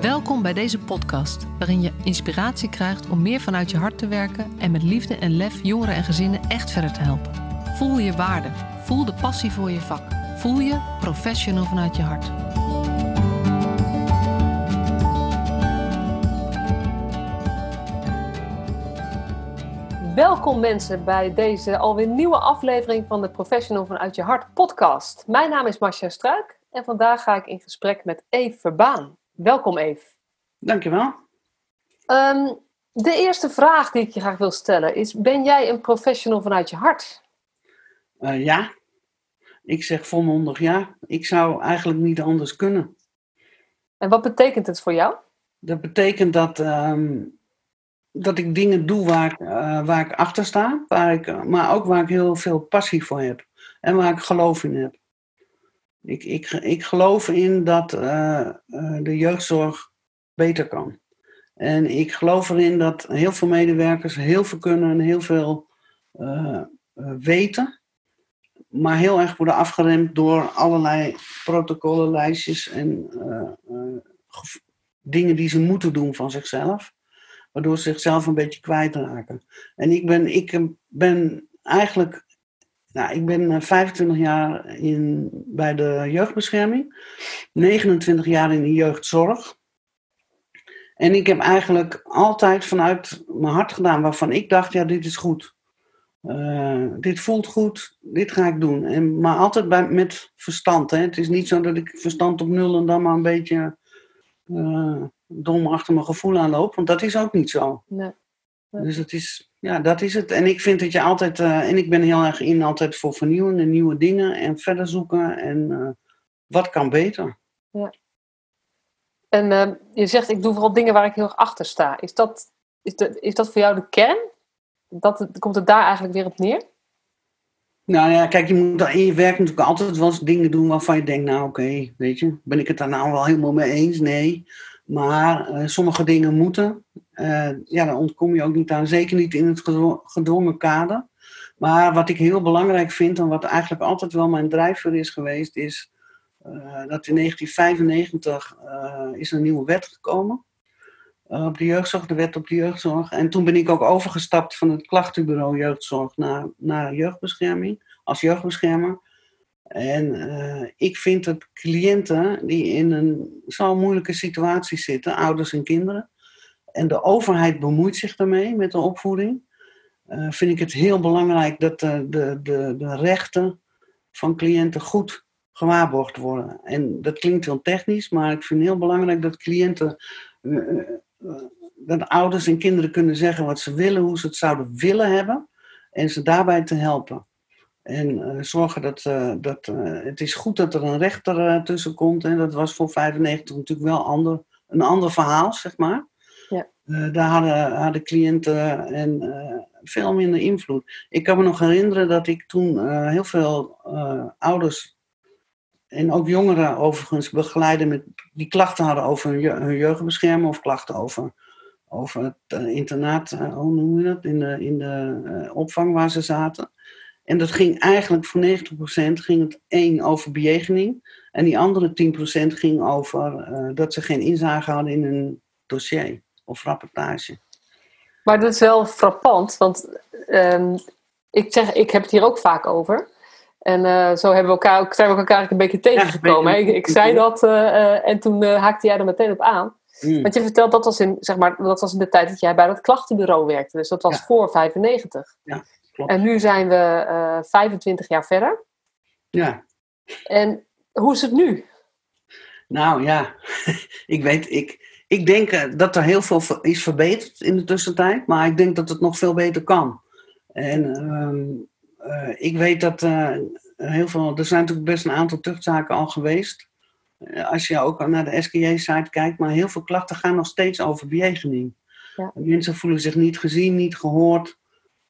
Welkom bij deze podcast, waarin je inspiratie krijgt om meer vanuit je hart te werken en met liefde en lef jongeren en gezinnen echt verder te helpen. Voel je waarde, voel de passie voor je vak, voel je professional vanuit je hart. Welkom mensen bij deze alweer nieuwe aflevering van de Professional vanuit je hart podcast. Mijn naam is Marcia Struik en vandaag ga ik in gesprek met Eve Verbaan. Welkom Eve. Dankjewel. Um, de eerste vraag die ik je graag wil stellen is: Ben jij een professional vanuit je hart? Uh, ja. Ik zeg volmondig ja. Ik zou eigenlijk niet anders kunnen. En wat betekent het voor jou? Dat betekent dat, um, dat ik dingen doe waar, ik, uh, waar ik achter sta, waar ik, maar ook waar ik heel veel passie voor heb en waar ik geloof in heb. Ik, ik, ik geloof in dat uh, de jeugdzorg beter kan. En ik geloof erin dat heel veel medewerkers heel veel kunnen en heel veel uh, weten. Maar heel erg worden afgeremd door allerlei protocollen, lijstjes en dingen die ze moeten doen van zichzelf. Waardoor ze zichzelf een beetje kwijtraken. En ik ben, ik ben eigenlijk nou, ik ben 25 eh, jaar in, bij de jeugdbescherming, 29 jaar in de jeugdzorg. En ik heb eigenlijk altijd vanuit mijn hart gedaan waarvan ik dacht, ja, dit is goed. Uh, dit voelt goed, dit ga ik doen. En, maar altijd bij, met verstand. Hè. Het is niet zo dat ik verstand op nul en dan maar een beetje uh, dom achter mijn gevoel aanloop. Want dat is ook niet zo. Nee. Dus het is, ja, dat is het. En ik vind dat je altijd, uh, en ik ben heel erg in altijd voor vernieuwen en nieuwe dingen en verder zoeken en uh, wat kan beter. Ja. En uh, je zegt, ik doe vooral dingen waar ik heel erg achter sta. Is dat, is dat, is dat voor jou de kern? Dat, komt het daar eigenlijk weer op neer? Nou ja, kijk, je moet in je werk natuurlijk altijd wel eens dingen doen waarvan je denkt, nou oké, okay, weet je, ben ik het daar nou wel helemaal mee eens? Nee. Maar uh, sommige dingen moeten. Uh, ja, daar ontkom je ook niet aan. Zeker niet in het gedwongen kader. Maar wat ik heel belangrijk vind en wat eigenlijk altijd wel mijn drijfveer is geweest, is uh, dat in 1995 is een nieuwe wet gekomen. op de jeugdzorg, de wet op de jeugdzorg. En toen ben ik ook overgestapt van het klachtenbureau jeugdzorg naar, naar jeugdbescherming, als jeugdbeschermer. En uh, ik vind dat cliënten die in een zo'n moeilijke situatie zitten, ouders en kinderen, en de overheid bemoeit zich daarmee met de opvoeding, uh, vind ik het heel belangrijk dat de, de, de, de rechten van cliënten goed gewaarborgd worden. En dat klinkt heel technisch, maar ik vind het heel belangrijk dat cliënten, uh, dat ouders en kinderen kunnen zeggen wat ze willen, hoe ze het zouden willen hebben, en ze daarbij te helpen. En uh, zorgen dat, uh, dat uh, het is goed dat er een rechter tussen komt. En dat was voor 95 natuurlijk wel ander, een ander verhaal, zeg maar. Ja. daar hadden, hadden cliënten en, veel minder invloed. Ik kan me nog herinneren dat ik toen heel veel ouders en ook jongeren overigens begeleiden met, die klachten hadden over hun, hun jeugdbescherming of klachten over, over het internaat, hoe noem je dat, in de, in de opvang waar ze zaten. En dat ging eigenlijk voor 90% ging het één over bejegening. En die andere 10% ging over uh, dat ze geen inzage hadden in een dossier of rapportage. Maar dat is wel frappant, want um, ik, zeg, ik heb het hier ook vaak over. En uh, zo hebben we elkaar, zijn we elkaar een beetje tegengekomen. Ja, ik, ik, zei dat uh, en toen haakte jij er meteen op aan. Mm. Want je vertelt dat was, in, zeg maar, dat was in de tijd dat jij bij dat klachtenbureau werkte. Dus dat was ja. voor 95. Ja. En nu zijn we uh, eh, 25 jaar verder. Ja. En hoe is het nu? Nou ja, ik weet, ik, ik denk eh, dat er heel veel is verbeterd in de tussentijd, maar ik denk dat het nog veel beter kan. En uh, uh, ik weet dat heel veel, er zijn natuurlijk best een aantal tuchtzaken al geweest. als je ook naar de SKJ-site kijkt, maar heel veel klachten gaan nog steeds over bejegening. Ja. Mensen voelen zich niet gezien, niet gehoord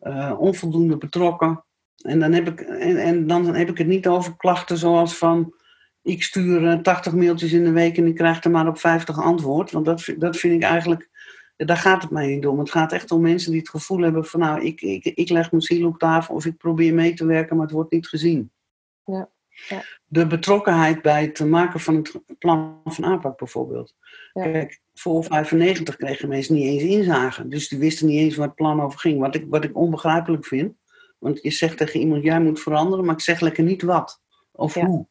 uh, onvoldoende betrokken. En dan, heb ik, en, en, dan heb ik het niet over klachten zoals van... ik stuur 80 mailtjes in de week en ik krijg er maar op 50 antwoord. Want dat, dat vind ik eigenlijk... Daar gaat het mij niet om. Het gaat echt om mensen die het gevoel hebben van... nou, ik, ik, ik leg mijn ziel op tafel of ik probeer mee te werken, maar het wordt niet gezien. Ja. Ja. de betrokkenheid bij het maken van het plan van aanpak bijvoorbeeld. Kijk, voor 95 kregen mensen niet eens inzagen. Dus die wisten niet eens waar het plan over ging. Wat ik, wat ik onbegrijpelijk vind. Want je zegt tegen iemand, jij moet veranderen, maar ik zeg lekker niet wat. Of hoe.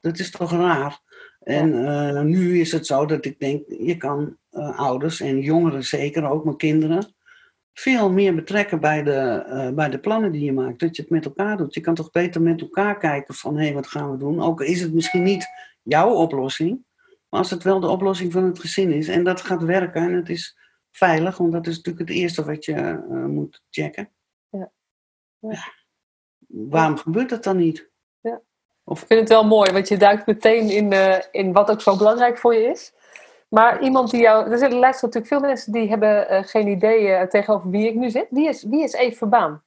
Dat is toch raar. En eh, nu is het zo dat ik denk, je kan uh, ouders en jongeren zeker, ook mijn kinderen, veel meer betrekken bij de, uh, bij de plannen die je maakt. Dat je het met elkaar doet. Je kan toch beter met elkaar kijken van, hé, hey, wat gaan we doen? Ook is het misschien niet jouw oplossing, maar als het wel de oplossing van het gezin is en dat gaat werken en het is veilig, want dat is natuurlijk het eerste wat je moet checken. Ja. ja. Waarom gebeurt dat dan niet? Of... Ik vind het wel mooi, want je duikt meteen in, uh, in wat ook zo belangrijk voor je is. Maar iemand die jou. Er luisteren natuurlijk veel mensen die hebben uh, geen idee tegenover wie ik nu zit. Wie is, wie is Eve Verbaan?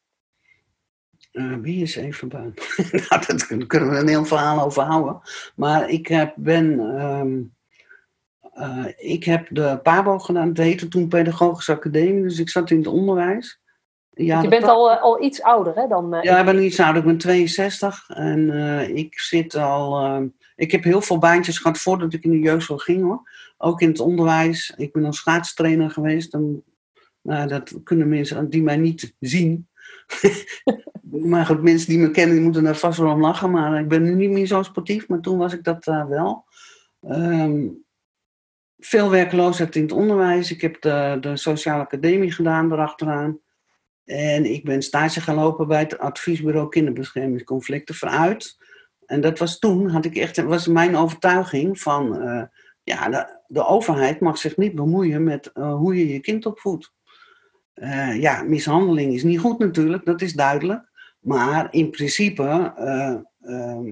wie is Eve Verbaan? nou, daar kunnen we een heel verhaal over houden. Maar ik heb, ben. Um, ik heb de PABO gedaan. Het heette toen Pedagogische Academie. Dus ik zat in het onderwijs. Ja, je bent al, eh, al iets ouder hè, dan... Uh, ja, ik ben iets ouder. Ik ben 62 en ik zit al... Uh, ik heb heel veel baantjes gehad voordat ik in de jeugdzorg ging hoor. Ook in het onderwijs. Ik ben al schaatstrainer geweest. En, nou, dat kunnen mensen die mij niet zien. maar goed, mensen die me kennen, die moeten daar vast wel om lachen. Maar ik ben nu niet meer zo sportief, maar toen was ik dat wel. Um, veel werkloosheid in het onderwijs. Ik heb de, de sociale academie gedaan erachteraan. En ik ben stage gaan lopen bij het adviesbureau kinderbeschermingsconflicten vooruit. En dat was toen, had ik echt, was mijn overtuiging van, uh, ja, de, de, overheid mag zich niet bemoeien met uh, hoe je je kind opvoedt. Uh, ja, mishandeling is niet goed natuurlijk, dat is duidelijk. Maar in principe, ehm,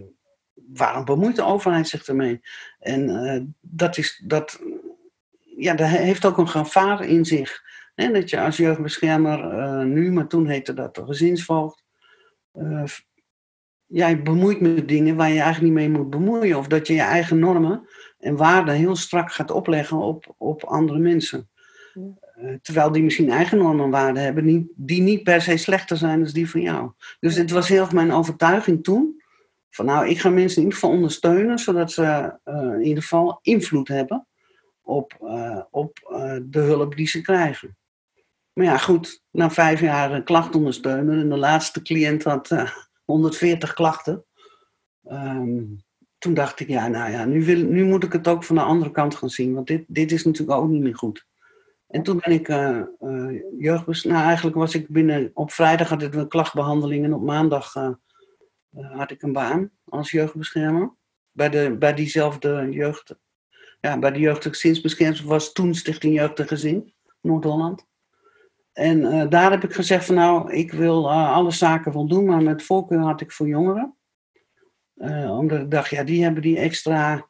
waarom bemoeit de overheid zich ermee? En dat, is, dat, ja, dat heeft ook een gevaar in zich. En dat je als jeugdbeschermer uh, nu, maar toen heette dat de gezinsvoogd, uh, jij bemoeit met dingen waar je eigenlijk niet mee moet bemoeien. Of dat je je eigen normen en waarden heel strak gaat opleggen op, op andere mensen. Terwijl die misschien eigen normen en waarden hebben, die, die niet per se slechter zijn dan die van jou. Dus het was heel erg mijn overtuiging toen. Nou, ik ga mensen in ieder geval ondersteunen, zodat ze in ieder geval invloed hebben op, op de hulp die ze krijgen. Maar ja, goed, na vijf jaar een klacht ondersteunen en de laatste cliënt had uh, eh, 140 klachten. Ehm, toen dacht ik, ja, nou ja, nu, wil, nu moet ik het ook van de andere kant gaan zien, want dit, dit is natuurlijk ook niet meer goed. En toen ben ik uh, uh. Nou, eigenlijk was ik binnen... Op vrijdag had ik een klachtbehandeling en op maandag had ik een baan als jeugdbeschermer. Bij, de, bij diezelfde jeugd... Ja, bij de jeugdgezinsbescherming was toen Stichting Jeugd en Gezin, Noord-Holland. En uh, daar heb ik gezegd van nou, ik wil uh, alle zaken voldoen, maar met voorkeur had ik voor jongeren. Uh, omdat ik dacht, ja, die hebben die extra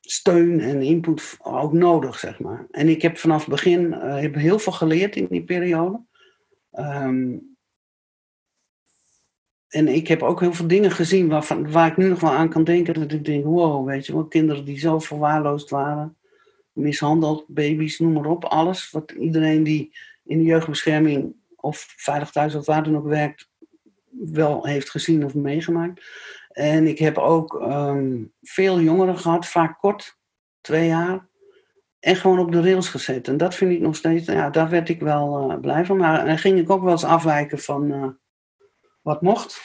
steun en input ook nodig, zeg maar. En ik heb vanaf het begin heb heel veel geleerd in die periode. Um, en ik heb ook heel veel dingen gezien waarvan, waar ik nu nog wel aan kan denken. Dat ik denk, wow, weet je wel, kinderen die zo verwaarloosd waren. Mishandeld, baby's, noem maar op. Alles wat iedereen die in de jeugdbescherming of veilig thuis of waar dan ook werkt, wel heeft gezien of meegemaakt. En ik heb ook um, veel jongeren gehad, vaak kort, twee jaar, en gewoon op de rails gezet. En dat vind ik nog steeds, ja, daar werd ik wel uh, blij van. Maar dan ging ik ook wel eens afwijken van uh, wat mocht.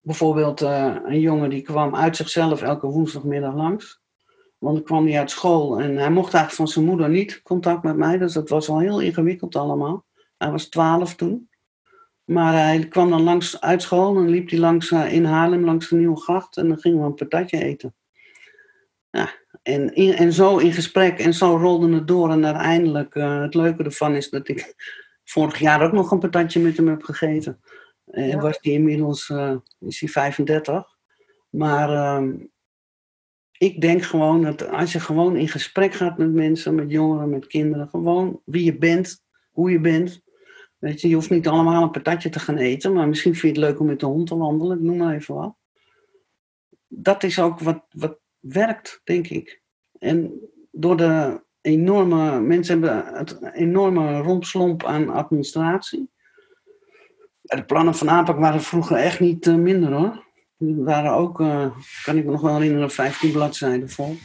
Bijvoorbeeld uh, een jongen die kwam uit zichzelf elke woensdagmiddag langs. Want ik kwam hij uit school en hij mocht eigenlijk van zijn moeder niet contact met mij. Dus dat was al heel ingewikkeld allemaal. Hij was twaalf toen. Maar hij kwam dan langs uit school en liep hij langs uh, in Haarlem langs de Nieuwe Gracht. En dan gingen we een patatje eten. Ja, en, en zo in gesprek en zo rolde het door. En uiteindelijk, uh, het leuke ervan is dat ik vorig jaar ook nog een patatje met hem heb gegeten. En ja. was hij inmiddels uh, is hij 35. Maar ehm, ik denk gewoon dat als je gewoon in gesprek gaat met mensen, met jongeren, met kinderen, gewoon wie je bent, hoe je bent. Weet je, je hoeft niet allemaal een patatje te gaan eten, maar misschien vind je het leuk om met de hond te wandelen, ik noem maar even wat. Dat is ook wat, wat werkt, denk ik. En door de enorme, mensen hebben het enorme rompslomp aan administratie. De plannen van aanpak waren vroeger echt niet eh, minder hoor. Die waren ook, uh, kan ik me nog wel herinneren, 15 bladzijden vol.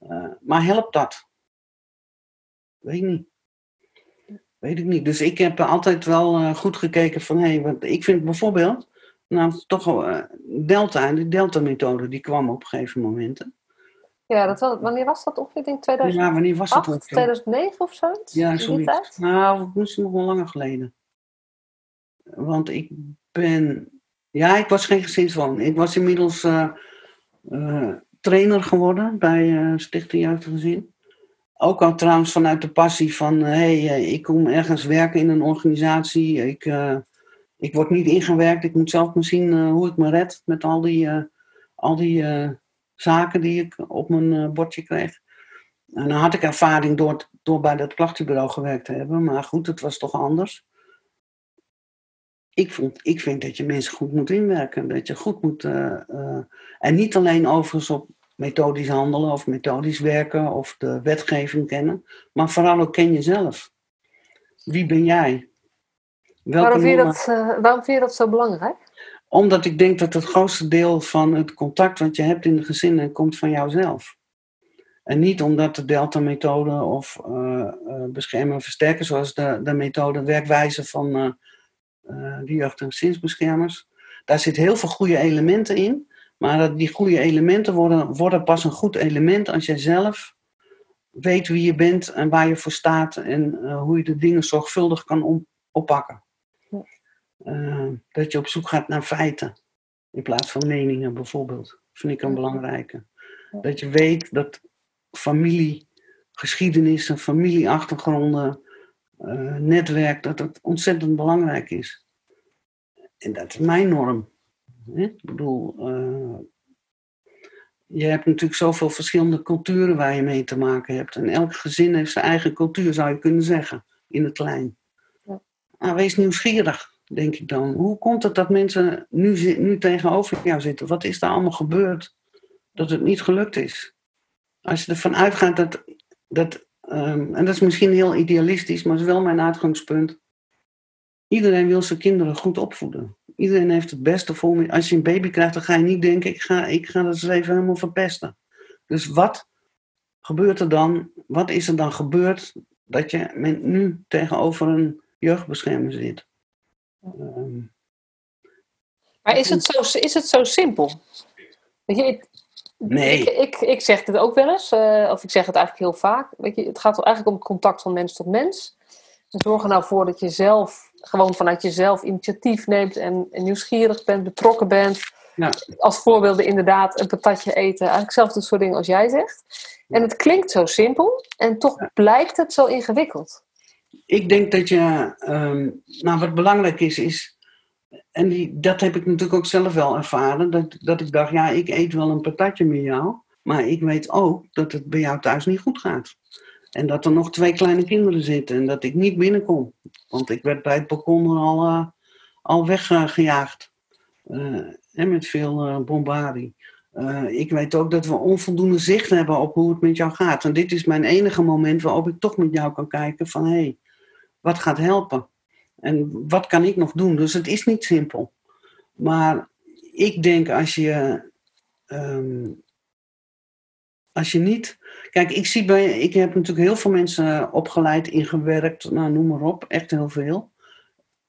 Uh, maar helpt dat? Weet ik niet. Weet ik niet. Dus ik heb altijd wel goed gekeken van, hé, hey, ik vind bijvoorbeeld, nou toch Delta, de Delta-methode, die kwam op gegeven moment. Ja, dat was, wanneer was dat ongeveer? Ik denk 2008, ja, wanneer was dat 2009 of zo? Ja, zoiets. Nou, misschien nog wel langer geleden. Want ik ben... Ja, ik was geen gezinswoon. Ik was inmiddels uh, uh, trainer geworden bij uh, Stichting Jeugdgezin. Ook al trouwens vanuit de passie van... hé, hey, ik kom ergens werken in een organisatie. Ik, ik word niet ingewerkt. Ik moet zelf maar zien hoe ik me red met al die, al die zaken die ik op mijn bordje kreeg. En dan had ik ervaring door, door bij dat klachtenbureau gewerkt te hebben. Maar goed, het was toch anders ik, vond, ik vind dat je mensen goed moet inwerken. Dat je goed moet. Uh, uh, en niet alleen overigens op methodisch handelen of methodisch werken of de wetgeving kennen, maar vooral ook ken jezelf. Wie ben jij? waarom vind, je dat, uh, waarom vind je dat zo belangrijk? Omdat ik denk dat het grootste deel van het contact wat je hebt in de gezinnen komt van jouzelf. En niet omdat de Delta-methode of beschermen en versterken, zoals de, de methode werkwijze van uh, die jeugd- en gezinsbeschermers. Daar zitten heel veel goede elementen in. Maar die goede elementen worden, worden pas een goed element als jij zelf weet wie je bent en waar je voor staat en uh, hoe je de dingen zorgvuldig kan oppakken. Uh, dat je op zoek gaat naar feiten in plaats van meningen bijvoorbeeld. Vind ik een belangrijke. Dat je weet dat familiegeschiedenissen, familieachtergronden, uh, netwerk, dat het ontzettend belangrijk is. En dat is mijn norm. Hè? Ik bedoel, uh, je hebt natuurlijk zoveel verschillende culturen waar je mee te maken hebt. En elk gezin heeft zijn eigen cultuur, zou je kunnen zeggen, in het klein. Ja. Nou, wees nieuwsgierig, denk ik dan. Hoe komt het dat mensen nu, nu tegenover jou zitten? Wat is er allemaal gebeurd dat het niet gelukt is? Als je ervan uitgaat dat, dat Um, en dat is misschien heel idealistisch, maar is wel mijn uitgangspunt. Iedereen wil zijn kinderen goed opvoeden. Iedereen heeft het beste voor. Als je een baby krijgt, dan ga je niet denken: ik ga, ik ga dat leven helemaal verpesten. Dus wat gebeurt er dan? Wat is er dan gebeurd dat je nu tegenover een jeugdbeschermer zit? Um, maar is het zo, is het zo simpel? Weet je, Nee. Ik, ik, ik zeg dit ook wel eens, uh, of ik zeg het eigenlijk heel vaak. Weet je, het gaat eigenlijk om het contact van mens tot mens. zorg er nou voor dat je zelf, gewoon vanuit jezelf initiatief neemt en, en nieuwsgierig bent, betrokken bent. Ja. Als voorbeelden inderdaad een patatje eten. Eigenlijk hetzelfde soort dingen als jij zegt. En het klinkt zo simpel en toch blijkt het zo ingewikkeld. Ik denk dat je, um, nou wat belangrijk is, is en die, dat heb ik natuurlijk ook zelf wel ervaren. Dat, dat ik dacht, ja, ik eet wel een patatje met jou. Maar ik weet ook dat het bij jou thuis niet goed gaat. En dat er nog twee kleine kinderen zitten en dat ik niet binnenkom. Want ik werd bij het balkon al, uh, al weggejaagd. En met veel uh, bombardie. ik weet ook dat we onvoldoende zicht hebben op hoe het met jou gaat. En dit is mijn enige moment waarop ik toch met jou kan kijken van... hé, hey, wat gaat helpen? En wat kan ik nog doen? Dus het is niet simpel. Maar ik denk als je. Um, als je niet. Kijk, ik zie bij. Ik heb natuurlijk heel veel mensen opgeleid, ingewerkt, nou, noem maar op. Echt heel veel.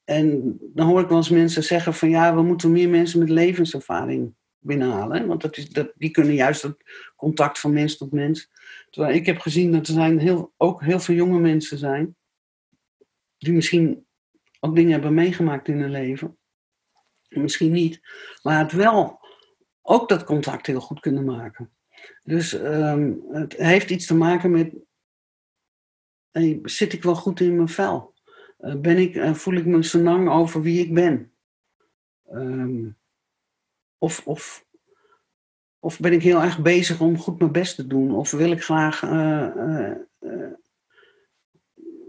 En dan hoor ik wel eens mensen zeggen van ja, we moeten meer mensen met levenservaring binnenhalen. Want dat is, dat, die kunnen juist het contact van mens tot mens. Terwijl ik heb gezien dat er zijn heel, ook heel veel jonge mensen zijn. Die misschien ook dingen hebben meegemaakt in hun leven. Misschien niet, maar het wel ook dat contact heel goed kunnen maken. Dus ehm, het heeft iets te maken met, zit ik wel goed in mijn vel? Uh, ben ik, uh, voel ik me senang over wie ik ben? Um, of, of, of ben ik heel erg bezig om goed mijn best te doen? Of wil ik graag uh,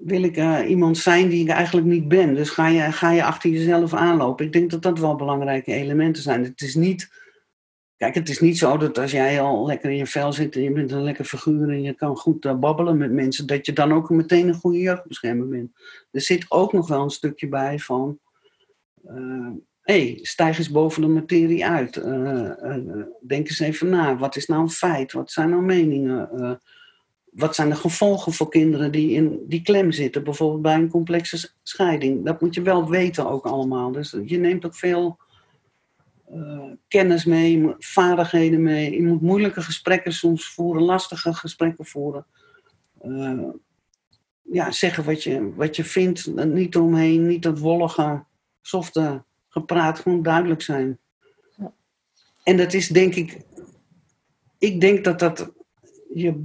wil ik uh, iemand zijn die ik eigenlijk niet ben. Dus ga je, ga je achter jezelf aanlopen. Ik denk dat dat wel belangrijke elementen zijn. Het is niet. Kijk, het is niet zo dat als jij al lekker in je vel zit en je bent een lekker figuur en je kan goed uh, babbelen met mensen, dat je dan ook meteen een goede jeugdbeschermer bent. Er zit ook nog wel een stukje bij van. Uh, hey, stijg eens boven de materie uit. denk eens even na. Wat is nou een feit? Wat zijn nou meningen? Wat zijn de gevolgen voor kinderen die in die klem zitten? Bijvoorbeeld bij een complexe scheiding. Dat moet je wel weten ook allemaal. Dus je neemt ook veel kennis mee, vaardigheden mee. Je moet moeilijke gesprekken soms voeren, lastige gesprekken voeren ja, zeggen wat je, wat je vindt. Niet eromheen, niet dat wollige, softe gepraat. Gewoon duidelijk zijn. Ja. En dat is denk ik... Ik denk dat dat je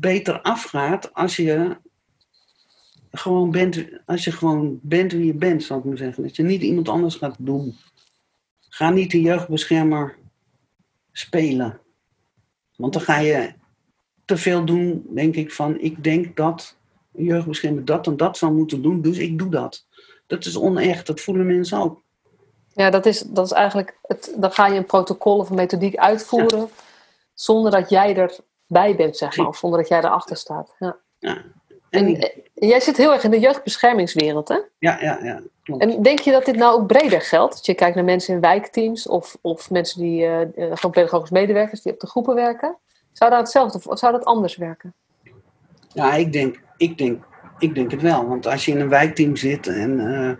beter afgaat als je gewoon bent, als je gewoon bent wie je bent, zou ik maar zeggen. Dat je niet iemand anders gaat doen. Ga niet de jeugdbeschermer spelen. Want dan ga je te veel doen, denk ik, van ik denk dat jeugdbeschermer dat en dat zou moeten doen, dus ik doe dat. Dat is onecht, dat voelen mensen ook. Ja, dat is, dat is eigenlijk, het, dan ga je een protocol of een methodiek uitvoeren zonder dat jij erbij bent, zeg maar, of zonder dat jij erachter staat. Ja. ja. En, en, eh, jij zit heel erg in de jeugdbeschermingswereld, hè? Ja, ja, ja. En denk je dat dit nou ook breder geldt? Dat je kijkt naar mensen in wijkteams of, of mensen die, uh, gewoon pedagogisch medewerkers die op de groepen werken. Zou dat hetzelfde of zou dat anders werken? Ja, ik denk, ik denk, ik denk het wel. Want als je in een wijkteam zit en uh,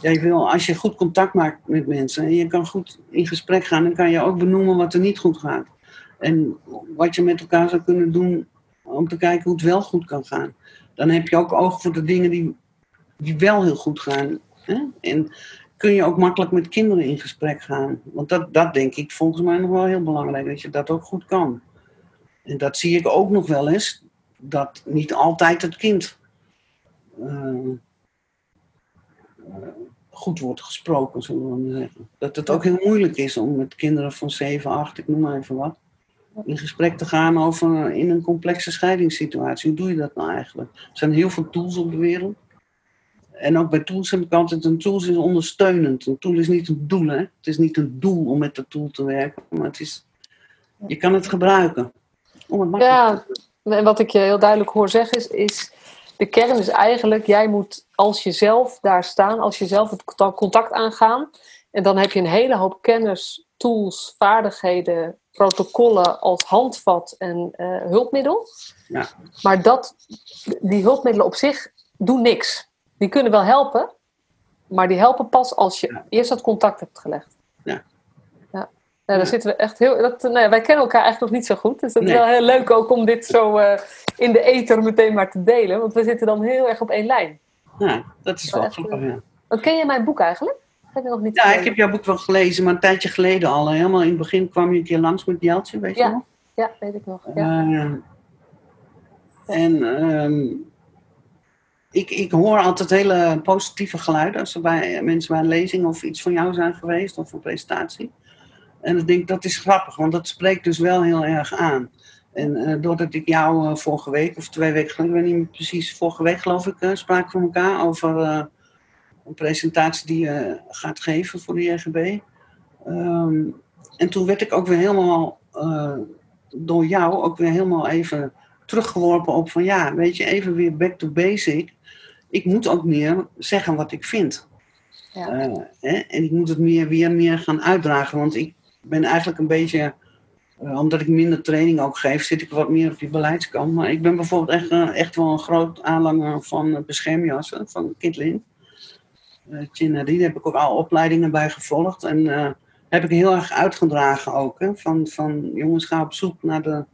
ja, je wil, als je goed contact maakt met mensen en je kan goed in gesprek gaan, dan kan je ook benoemen wat er niet goed gaat. En wat je met elkaar zou kunnen doen om te kijken hoe het wel goed kan gaan. Dan heb je ook oog voor de dingen die, die wel heel goed gaan. Hè? En kun je ook makkelijk met kinderen in gesprek gaan. Want dat, dat denk ik volgens mij nog wel heel belangrijk, dat je dat ook goed kan. En dat zie ik ook nog wel eens, dat niet altijd het kind uh, goed wordt gesproken, zullen we maar zeggen. Dat het ook heel moeilijk is om met kinderen van 7, 8, ik noem maar even wat, in gesprek te gaan over in een complexe scheidingssituatie. Hoe doe je dat nou eigenlijk? Er zijn heel veel tools op de wereld. En ook bij tools heb ik altijd een tool is ondersteunend. Een tool is niet een doel, hè? Het is niet een doel om met de tool te werken, maar het is, je kan het gebruiken. Om het ja, en wat ik je heel duidelijk hoor zeggen is, is de kern is eigenlijk, jij moet als jezelf daar staan, als jezelf het contact aangaan. En dan heb je een hele hoop kennis, tools, vaardigheden, protocollen als handvat en uh, hulpmiddel. Ja. Maar dat, die hulpmiddelen op zich doen niks. Die kunnen wel helpen, maar die helpen pas als je eerst dat contact hebt gelegd. Ja. Ja, daar zitten we echt heel. Dat, nou wij kennen elkaar eigenlijk nog niet zo goed. Dus dat is wel heel leuk ook om dit zo uh, in de ether meteen maar te delen. Want we zitten dan heel erg op één lijn. Ja, dat is wel grappig. Ken je mijn boek eigenlijk? Heb je nog niet ja, ik heb jouw boek wel gelezen, maar een tijdje geleden al. Helemaal in het begin kwam je een keer langs met Jeltje, weet je ja. nog? Ja, weet ik nog. Ja. Uh, en uh, ik, ik hoor altijd hele positieve geluiden als er bij mensen bij een lezing of iets van jou zijn geweest of een presentatie. En ik denk, dat is grappig, want dat spreekt dus wel heel erg aan. En uh, doordat ik jou uh, vorige week, of twee weken geleden, ik weet niet precies, vorige week geloof ik, uh, spraken van elkaar over een presentatie die je gaat geven voor de JGB. Um, en toen werd ik ook weer helemaal door jou ook weer helemaal even teruggeworpen op van ja, weet je, even weer back to basic. Ik moet ook meer zeggen wat ik vind. Ja. Hè? En ik moet het meer, weer meer gaan uitdragen, want ik ben eigenlijk een beetje, uh, omdat ik minder training ook geef, zit ik wat meer op die beleidskant. Maar ik ben bijvoorbeeld echt, echt wel een groot aanhanger van beschermjassen, van Kitlin. Uh, China, die heb ik ook al opleidingen bij gevolgd. En heb ik heel erg uitgedragen ook. Hè, van, van jongens, ga op zoek naar de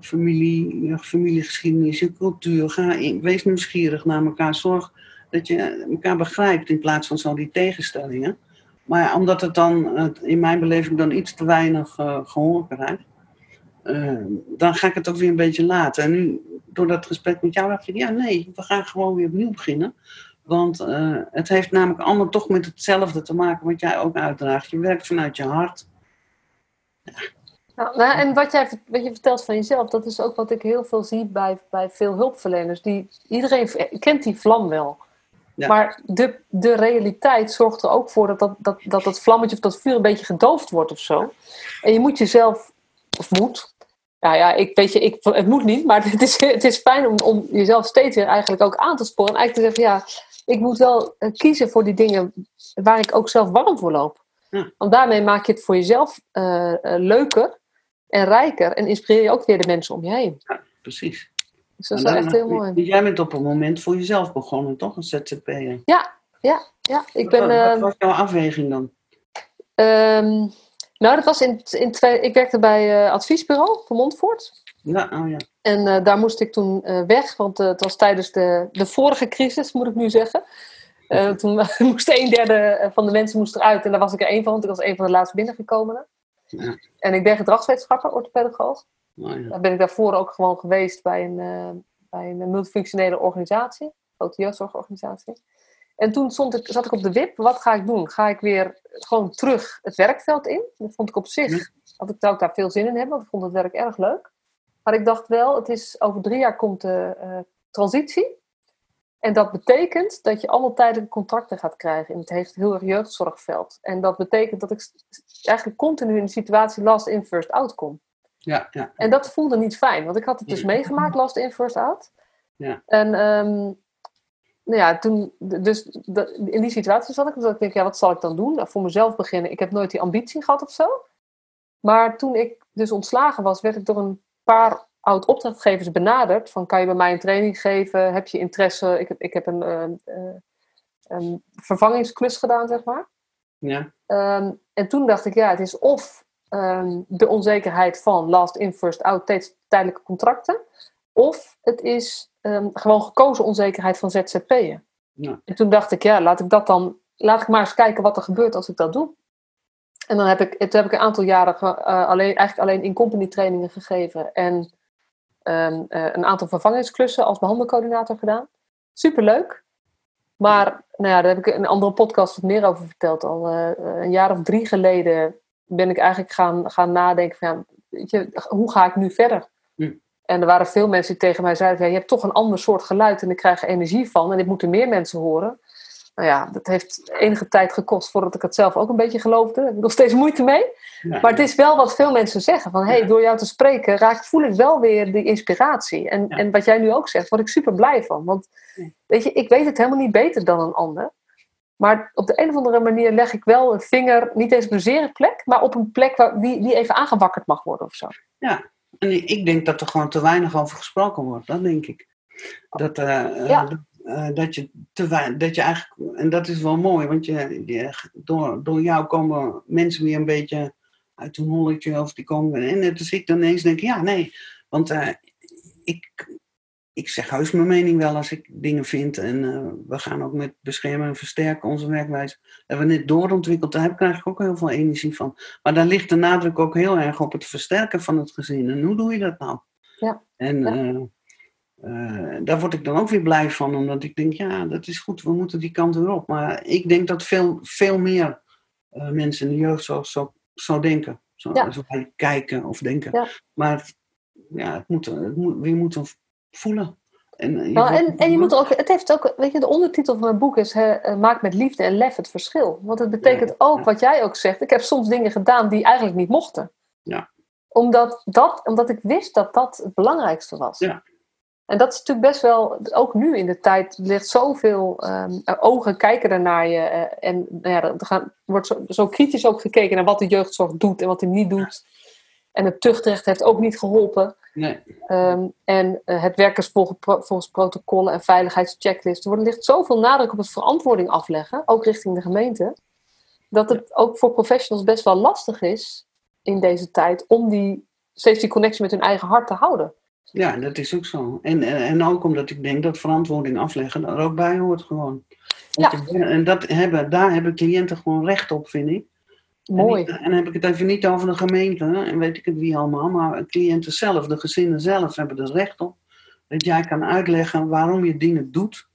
familie, familiegeschiedenis, je cultuur. Ga in, wees nieuwsgierig naar elkaar. Zorg dat je elkaar begrijpt in plaats van zo die tegenstellingen. Maar omdat het dan in mijn beleving dan iets te weinig uh, gehoor krijgt, uh, dan ga ik het ook weer een beetje laten. En nu, door dat gesprek met jou, dacht ik, ja nee, we gaan gewoon weer opnieuw beginnen. Want uh, het heeft namelijk allemaal toch met hetzelfde te maken wat jij ook uitdraagt. Je werkt vanuit je hart. Ja. Nou, nou, en wat, jij, wat je vertelt van jezelf, dat is ook wat ik heel veel zie bij, bij veel hulpverleners. Die, iedereen kent die vlam wel. Maar de, de realiteit zorgt er ook voor dat dat, dat, dat dat vlammetje of dat vuur een beetje gedoofd wordt of zo. En je moet jezelf, of moet, nou ja, ik weet je, ik, het moet niet, maar het is, het is fijn om, om jezelf steeds weer eigenlijk ook aan te sporen. En eigenlijk te zeggen, ja, ik moet wel eh, kiezen voor die dingen waar ik ook zelf warm voor loop. Ja. Want daarmee maak je het voor jezelf eh, eh, leuker en rijker. En inspireer je ook weer de mensen om je heen. Precies. Dus dat is wel echt heel mooi. Jij bent op een moment voor jezelf begonnen, toch? Een ZZP'er. Ja, ik ben... Wat, wat ehm, was jouw afweging dan? ehm, nou, dat was in, in twee... Ik werkte bij eh, adviesbureau van Montfort. Ja, oh ja. En eh, daar moest ik toen eh, weg, want eh, het was tijdens de, de vorige crisis, moet ik nu zeggen. Eh, toen moest een derde van de mensen moest eruit en daar was ik er één van, want ik was een van de laatst binnengekomenen. Ja. En ik ben gedragswetenschapper, orthopedagoog. Ja. Daar ben ik daarvoor ook gewoon geweest bij een, bij een multifunctionele organisatie, grote jeugdzorgorganisatie. En toen stond ik, zat ik op de wip, wat ga ik doen? Ga ik weer gewoon terug het werkveld in? Dat vond ik op zich, had ik, zou ik daar veel zin in hebben, want ik vond het werk erg leuk. Maar ik dacht wel, het is, over drie jaar komt de eh, transitie. En dat betekent dat je allemaal tijdelijke contracten gaat krijgen in het heeft heel erg jeugdzorgveld. En dat betekent dat ik eigenlijk continu in de situatie last in, first out kom. Ja, ja. En dat voelde niet fijn, want ik had het dus meegemaakt, last in, first out. Ja. En ehm, nou ja, toen, dus dat- in die situatie zat ik, dus ik denk, ja, wat zal ik dan doen? Nou, voor mezelf beginnen. Ik heb nooit die ambitie gehad of zo. Maar toen ik dus ontslagen was, werd ik door een paar oud-opdrachtgevers benaderd. Van, kan je bij mij een training geven? Heb je interesse? Ik heb, ik heb een, een vervangingsklus gedaan, zeg maar. ja. Ehm, en toen dacht ik, ja, het is of ehm, de onzekerheid van last in, first out, tijdelijke contracten. Of het is gewoon gekozen onzekerheid van ZZP'en. Ja. En toen dacht ik, ja, laat ik dat dan, laat ik maar eens kijken wat er gebeurt als ik dat doe. En dan heb ik, toen heb ik een aantal jaren eh, alleen, eigenlijk alleen in-company trainingen gegeven. En ehm, eh, een aantal vervangingsklussen als behandelcoördinator gedaan. Superleuk. Maar nou ja, daar heb ik in een andere podcast wat meer over verteld. Al eh, een jaar of drie geleden ben ik eigenlijk gaan, gaan nadenken van, ja, weet je, hoe ga ik nu verder? Hm. En er waren veel mensen die tegen mij zeiden, ja, je hebt toch een ander soort geluid en ik krijg er energie van en dit moeten meer mensen horen. Nou ja, dat heeft enige tijd gekost voordat ik het zelf ook een beetje geloofde. Daar heb ik nog steeds moeite mee. ja. Maar het is wel wat veel mensen zeggen. Van, hey, Ja. door jou te spreken raak, voel ik wel weer die inspiratie. En, Ja. en wat jij nu ook zegt, word ik super blij van. Want Ja. weet je, ik weet het helemaal niet beter dan een ander. Maar op de een of andere manier leg ik wel een vinger, niet eens op een zere plek, maar op een plek waar, die, die even aangewakkerd mag worden of zo. En ik ik denk dat er gewoon te weinig over gesproken wordt, dat denk ik. Dat, eh, eh, Ja. dat, eh, dat, je te dat je eigenlijk, en dat is wel mooi, want je, je- door, door jou komen mensen weer een beetje uit hun holletje of die komen. En net als ik dan ineens denk, ja, nee, want eh, ik, ik zeg heus mijn mening wel als ik dingen vind. En eh, we gaan ook met beschermen en versterken onze werkwijze. Dat hebben we net doorontwikkeld, daar krijg ik ook heel veel energie van. Maar daar ligt de nadruk ook heel erg op het versterken van het gezin. En hoe doe je dat nou? Ja. En Ja. Eh, daar word ik dan ook weer blij van, omdat ik denk, ja, dat is goed, we moeten die kant weer op. Maar ik denk dat veel, veel meer eh, mensen in de jeugdzorg zo, zo denken. Zo, Ja. zo kijken of denken. Ja. Maar ja, het moet, het moet, we moeten voelen. En, eh, je Nou, en, en je moet er ook, het heeft ook, weet je, de ondertitel van mijn boek is hè, Maak met liefde en lef het verschil. Want het betekent Ja, ook, wat jij ook zegt, ik heb soms dingen gedaan die eigenlijk niet mochten. Ja. Omdat, dat, omdat ik wist dat dat het belangrijkste was. Ja. En dat is natuurlijk best wel, ook nu in de tijd, er ligt zoveel ehm, ogen kijken er naar je. eh, en nou ja, er gaan, wordt zo, zo kritisch ook gekeken naar wat de jeugdzorg doet en wat hij niet doet. En het tuchtrecht heeft ook niet geholpen. Nee, Ehm, en eh, het werken volgens, pro- volgens protocollen en veiligheidschecklists. Er wordt- ligt zoveel nadruk op het verantwoording afleggen, ook richting de gemeente, dat het ook voor professionals best wel lastig is in deze tijd om die, steeds die connectie met hun eigen hart te houden. Ja, dat is ook zo. En, en, ook omdat ik denk dat verantwoording afleggen er ook bij hoort gewoon. Ja. En dat hebben, daar hebben cliënten gewoon recht op, vind ik. Mooi. En, dan heb ik het even niet over de gemeente en weet ik het wie allemaal, maar cliënten zelf, de gezinnen zelf hebben er recht op. Dat jij kan uitleggen waarom je dingen doet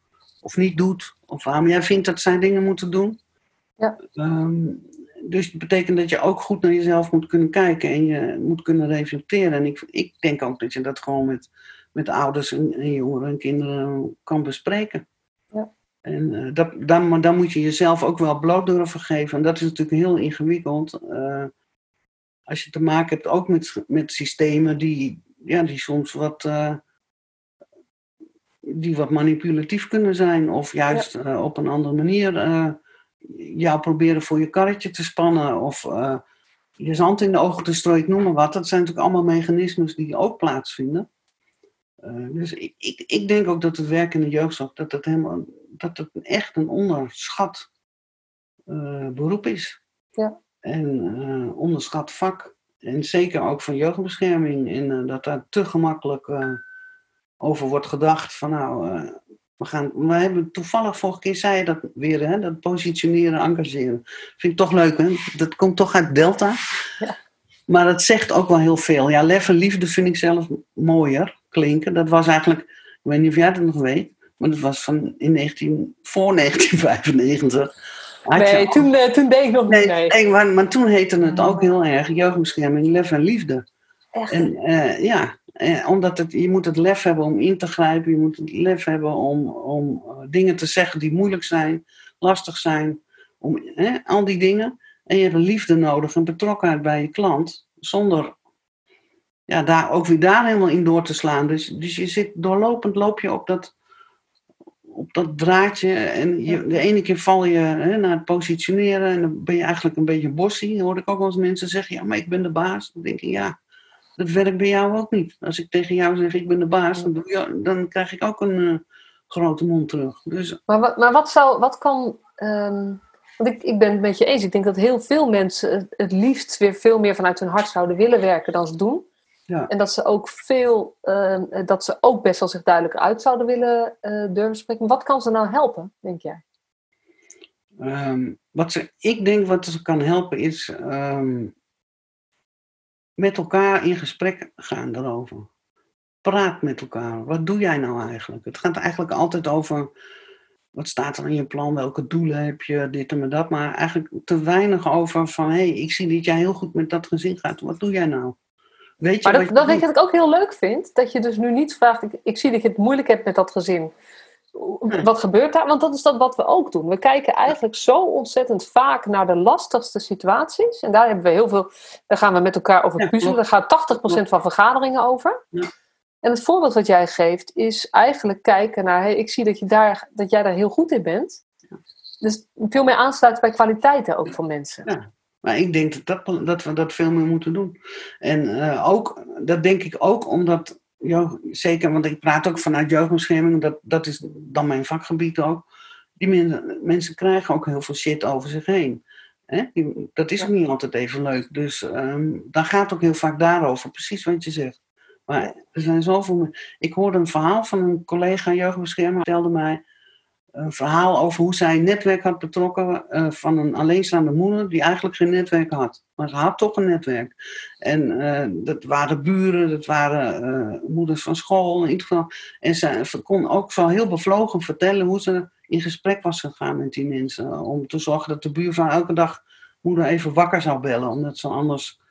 of niet doet, of waarom jij vindt dat zij dingen moeten doen. Ja. Ehm, dus het betekent dat je ook goed naar jezelf moet kunnen kijken en je moet kunnen reflecteren. En ik, ik denk ook dat je dat gewoon met, met ouders en, en jongeren en kinderen kan bespreken. Ja. En eh, dat, dan, maar dan moet je jezelf ook wel bloot durven geven. En dat is natuurlijk heel ingewikkeld. eh, als je te maken hebt ook met, met systemen die, ja, die soms wat, eh, die wat manipulatief kunnen zijn, of juist op een andere manier jou proberen voor je karretje te spannen, of uh, je zand in de ogen te strooien, noem maar wat. Dat zijn natuurlijk allemaal mechanismes die ook plaatsvinden. dus ik, ik, ik, denk ook dat het werk in de jeugdzorg, dat het, helemaal, dat het echt een onderschat beroep is. Ja. En onderschat vak. En zeker ook van jeugdbescherming. En dat daar te gemakkelijk over wordt gedacht van nou, uh, we, gaan, we hebben toevallig vorige keer zei je dat weer, hè, dat positioneren, engageren. Vind ik toch leuk, hè? Dat komt toch uit Delta. Ja. Maar dat zegt ook wel heel veel. Ja, lef en liefde vind ik zelf mooier klinken. Dat was eigenlijk, ik weet niet of jij het nog weet, maar dat was van in 19, voor 1995. Nee, toen, uh, toen deed ik nog niet mee. Nee, maar, maar toen heette het ook heel erg jeugdbescherming, lef en liefde. Echt? En uh, ja, eh, omdat het, je moet het lef hebben om in te grijpen. Je moet het lef hebben om, om eh, dingen te zeggen die moeilijk zijn, lastig zijn. Om, eh, al die dingen. En je hebt liefde nodig, een betrokkenheid bij je klant. Zonder ja, daar, ook weer daar helemaal in door te slaan. Dus, dus je zit doorlopend, loop je op dat, op dat draadje. En je, de ene keer val je hè, naar het positioneren. En dan ben je eigenlijk een beetje bossie. Dan hoor ik ook wel eens mensen zeggen, ja, maar ik ben de baas. Dan denk ik, ja, dat werkt bij jou ook niet. Als ik tegen jou zeg, ik ben de baas, dan, doe je, dan krijg ik ook een uh, grote mond terug. Dus, maar, wat, maar wat, zou, wat kan... Um, want ik, ik ben het met je eens. Ik denk dat heel veel mensen het liefst weer veel meer vanuit hun hart zouden willen werken dan ze doen. Ja. En dat ze ook veel, uh, dat ze ook best wel zich duidelijker uit zouden willen uh, durven spreken. Wat kan ze nou helpen, denk jij? Um, wat ze, ik denk wat ze kan helpen is um, met elkaar in gesprek gaan daarover. Praat met elkaar. Wat doe jij nou eigenlijk? Het gaat eigenlijk altijd over wat staat er in je plan, welke doelen heb je, dit en dat. Maar eigenlijk te weinig over van hé, hey, ik zie dat jij heel goed met dat gezin gaat. Wat doe jij nou? Weet je maar dat, dat wat ik ook heel leuk vind. Dat je dus nu niet vraagt, ik, ik zie dat je het moeilijk hebt met dat gezin. Wat gebeurt daar? Want dat is dat wat we ook doen. We kijken eigenlijk zo ontzettend vaak naar de lastigste situaties. En daar hebben we heel veel. Daar gaan we met elkaar over puzzelen. Daar gaat 80% van vergaderingen over. Ja. En het voorbeeld wat jij geeft is eigenlijk kijken naar. Hey, ik zie dat, je daar, dat jij daar heel goed in bent. Dus veel meer aansluiten bij kwaliteiten ook van mensen. Ja. Maar ik denk dat, dat, dat we dat veel meer moeten doen. En uh, ook, dat denk ik ook omdat ja, zeker, want ik praat ook vanuit jeugdbescherming, dat, dat is dan mijn vakgebied ook. Die mensen, mensen krijgen ook heel veel shit over zich heen. Hè? dat is ook niet altijd even leuk. Dus um, dan gaat het ook heel vaak daarover, precies wat je zegt. Maar er zijn zoveel. Ik hoorde een verhaal van een collega jeugdbescherming, vertelde mij een verhaal over hoe zij een netwerk had betrokken uh, van een alleenstaande moeder die eigenlijk geen netwerk had. Maar ze had toch een netwerk. En uh, dat waren buren, dat waren uh, moeders van school in ieder geval. En ze kon ook zo heel bevlogen vertellen hoe ze in gesprek was gegaan met die mensen. Om te zorgen dat de buurvrouw elke dag moeder even wakker zou bellen, omdat ze anders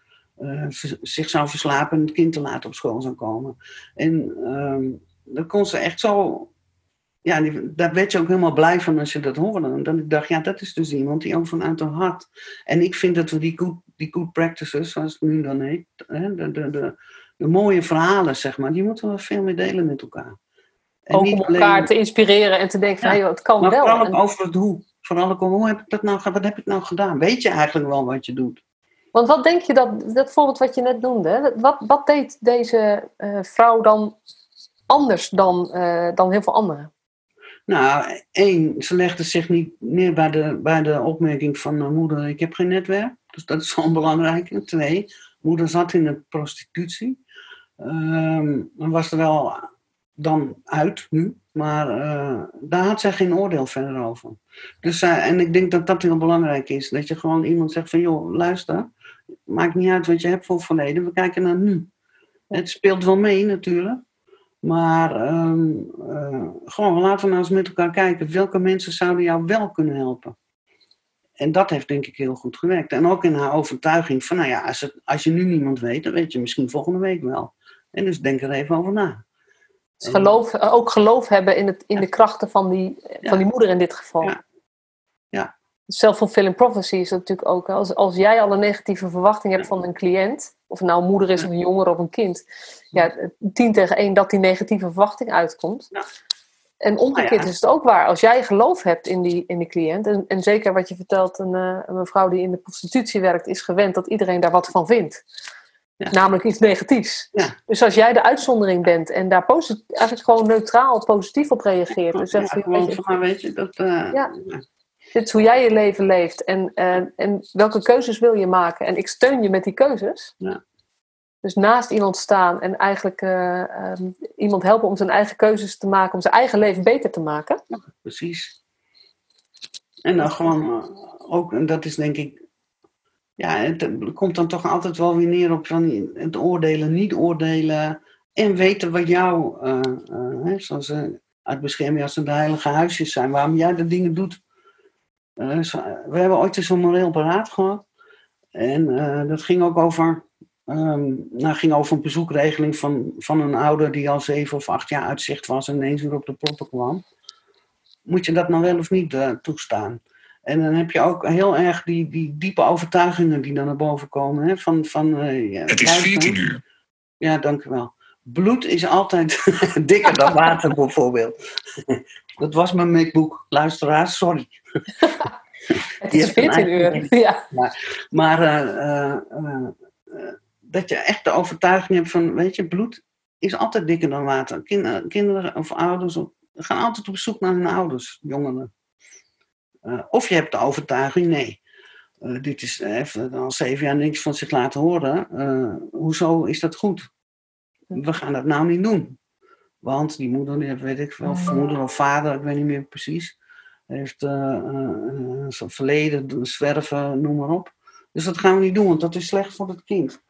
zich zou verslapen en het kind te laat op school zou komen. En ehm, dat kon ze echt zo ja, daar werd je ook helemaal blij van als je dat hoorde. En dan dacht ik, ja, dat is dus iemand die ook vanuit haar hart. En ik vind dat we die good, die good practices, zoals het nu dan heet, hè, de, de, de, de, mooie verhalen, zeg maar, die moeten we veel meer delen met elkaar. En ook om elkaar te inspireren en te denken, ja, hey, het kan maar wel. Vooral ook over het hoe. Vooral ook hoe heb ik dat nou, wat heb ik nou gedaan? Weet je eigenlijk wel wat je doet? Want wat denk je dat, dat voorbeeld wat je net noemde, wat, wat deed deze uh, vrouw dan anders dan, uh, dan heel veel anderen? Nou, één, ze legde zich niet neer bij de, bij de opmerking van moeder, ik heb geen netwerk. Dus dat is gewoon belangrijk. Twee, moeder zat in de prostitutie. Um, was er wel dan uit nu, maar uh, daar had zij geen oordeel verder over. Dus, en ik denk dat dat heel belangrijk is. Dat je gewoon iemand zegt van, joh, luister, maakt niet uit wat je hebt voor verleden, we kijken naar nu. Het speelt wel mee natuurlijk, maar um, uh, gewoon, laten we nou eens met elkaar kijken. Welke mensen zouden jou wel kunnen helpen? En dat heeft denk ik heel goed gewerkt. En ook in haar overtuiging van, nou ja, als, het, als je nu niemand weet, dan weet je misschien volgende week wel. En dus denk er even over na. Dus geloof, ook geloof hebben in, het, in de krachten van die, van die moeder in dit geval. Ja. ja. Self-fulfilling prophecy is natuurlijk ook. Als, als jij al een negatieve verwachting hebt van een cliënt, of het nou een moeder is of een jongere of een kind, ja, tien tegen één dat die negatieve verwachting uitkomt. Ja. En omgekeerd Ah, ja. is het ook waar. Als jij geloof hebt in die, in die cliënt, en, en zeker wat je vertelt, een, eh, een mevrouw die in de prostitutie werkt, is gewend dat iedereen daar wat van vindt. Ja. Namelijk iets negatiefs. Ja. Dus als jij de uitzondering bent en daar eigenlijk gewoon neutraal positief op reageert. Dus Ja, gewoon weet je, van, weet je, dat... eh, Ja. Dit is hoe jij je leven leeft en, eh, en welke keuzes wil je maken. En ik steun je met die keuzes. Ja. Dus naast iemand staan en eigenlijk eh, ehm, iemand helpen om zijn eigen keuzes te maken, om zijn eigen leven beter te maken. Precies. En dan gewoon eh, ook, en dat is denk ik, ja, het komt dan toch altijd wel weer neer op van het oordelen, niet oordelen en weten wat jou, eh, hè, zoals uit bescherming als het de heilige huisjes zijn, waarom jij de dingen doet. Eh, we hebben ooit eens een moreel beraad gehad en eh, dat ging ook over, ehm, nou, ging over een bezoekregeling van, van een ouder die al zeven of acht jaar uitzicht was en ineens weer op de proppen kwam moet je dat nou wel of niet eh, toestaan? En dan heb je ook heel erg die, die diepe overtuigingen die dan naar boven komen. Hè? Van, van, ja, Het is luister. 14 uur. Ja, dank u wel. Bloed is altijd dikker dan water, bijvoorbeeld. Dat was mijn MacBook. Luisteraars, sorry. Het is heeft een 14 eigen uur. Ja. Maar eh, eh, eh, dat je echt de overtuiging hebt van, weet je, bloed is altijd dikker dan water. Kin- kinderen of ouders gaan altijd op zoek naar hun ouders, jongeren. Of je hebt de overtuiging, nee, dit is heeft al zeven jaar niks van zich laten horen. Hoezo is dat goed? We gaan dat nou niet doen. Want die moeder, die heeft, weet ik veel, of moeder of vader, ik weet niet meer precies, heeft eh, eh, zo'n verleden, zwerven, noem maar op. Dus dat gaan we niet doen, want dat is slecht voor het kind.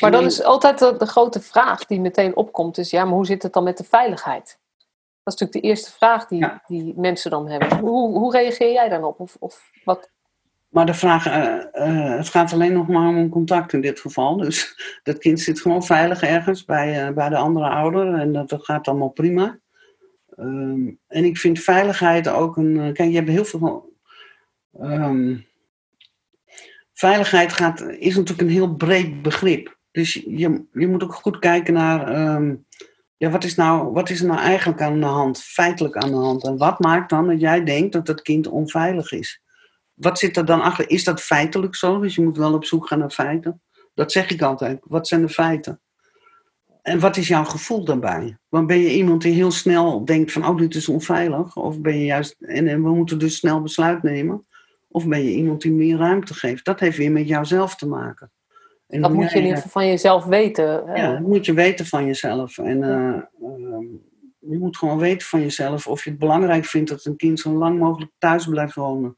Maar dan Nee. is altijd de, de grote vraag die meteen opkomt, is ja, maar hoe zit het dan met de veiligheid? Dat is natuurlijk de eerste vraag die, Ja. die mensen dan hebben. Hoe, hoe reageer jij dan op? Of, of wat? Maar de vraag, eh, eh, het gaat alleen nog maar om contact in dit geval. Dus dat kind zit gewoon veilig ergens bij, eh, bij de andere ouder en dat, dat gaat allemaal prima. Ehm, en ik vind veiligheid ook een. kijk, je hebt heel veel. ehm, veiligheid gaat, is natuurlijk een heel breed begrip. Dus je, je moet ook goed kijken naar. ehm, ja, wat is, nou, wat is er nou eigenlijk aan de hand, feitelijk aan de hand? En wat maakt dan dat jij denkt dat het kind onveilig is? Wat zit er dan achter? Is dat feitelijk zo? Dus je moet wel op zoek gaan naar feiten. Dat zeg ik altijd. Wat zijn de feiten? En wat is jouw gevoel daarbij? Want ben je iemand die heel snel denkt van, oh, dit is onveilig? Of ben je juist, en, en we moeten dus snel besluit nemen? Of ben je iemand die meer ruimte geeft? Dat heeft weer met jouzelf te maken. En Dat moet je in ieder geval van jezelf weten. eh. ja, dat moet je weten van jezelf. En eh, ehm, je moet gewoon weten van jezelf of je het belangrijk vindt dat een kind zo lang mogelijk thuis blijft wonen.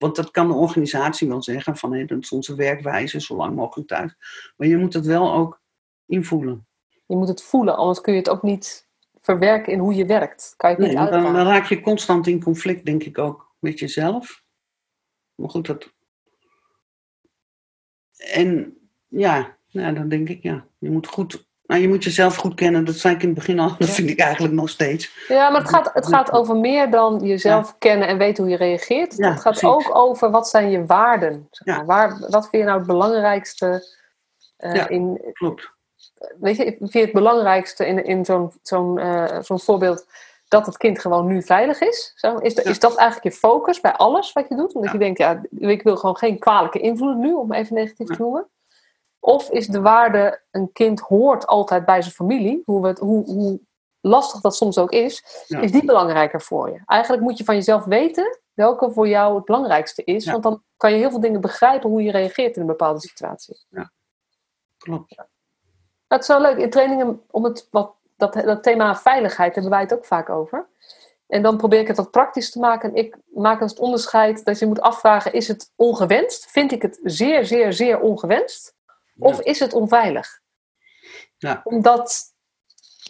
Want dat kan de organisatie wel zeggen, van hé, dat is onze werkwijze, zo lang mogelijk thuis. Maar je moet het wel ook invoelen. Je moet het voelen, anders kun je het ook niet verwerken in hoe je werkt. Kan je het Nee, niet dan, dan raak je constant in conflict, denk ik ook, met jezelf. Maar goed, dat... En ja, ja, dan denk ik, ja, je moet goed... Nou, je moet jezelf goed kennen, dat zei ik in het begin al. Dat vind ik eigenlijk nog steeds. Ja, maar het gaat, het gaat over meer dan jezelf kennen en weten hoe je reageert. Ja, het gaat precies. ook over wat zijn je waarden. Zeg Ja. maar. Waar, wat vind je nou het belangrijkste eh, in, Klopt. weet je, vind je het belangrijkste in, in zo'n zo'n eh, zo'n voorbeeld dat het kind gewoon nu veilig is? Zo, is, de- is dat eigenlijk je focus bij alles wat je doet? Omdat je denkt, ja, ik wil gewoon geen kwalijke invloed nu, om even negatief te noemen. Of is de waarde, een kind hoort altijd bij zijn familie, hoe, het, hoe, hoe lastig dat soms ook is, Ja. is die belangrijker voor je? Eigenlijk moet je van jezelf weten welke voor jou het belangrijkste is, Ja. want dan kan je heel veel dingen begrijpen hoe je reageert in een bepaalde situatie. Klopt. Dat is wel leuk. In trainingen, om het wat, dat, dat thema veiligheid hebben wij het ook vaak over. En dan probeer ik het wat praktisch te maken. En ik maak als het onderscheid dat je moet afvragen: is het ongewenst? Vind ik het zeer, zeer, zeer ongewenst? Of is het onveilig? Ja. Omdat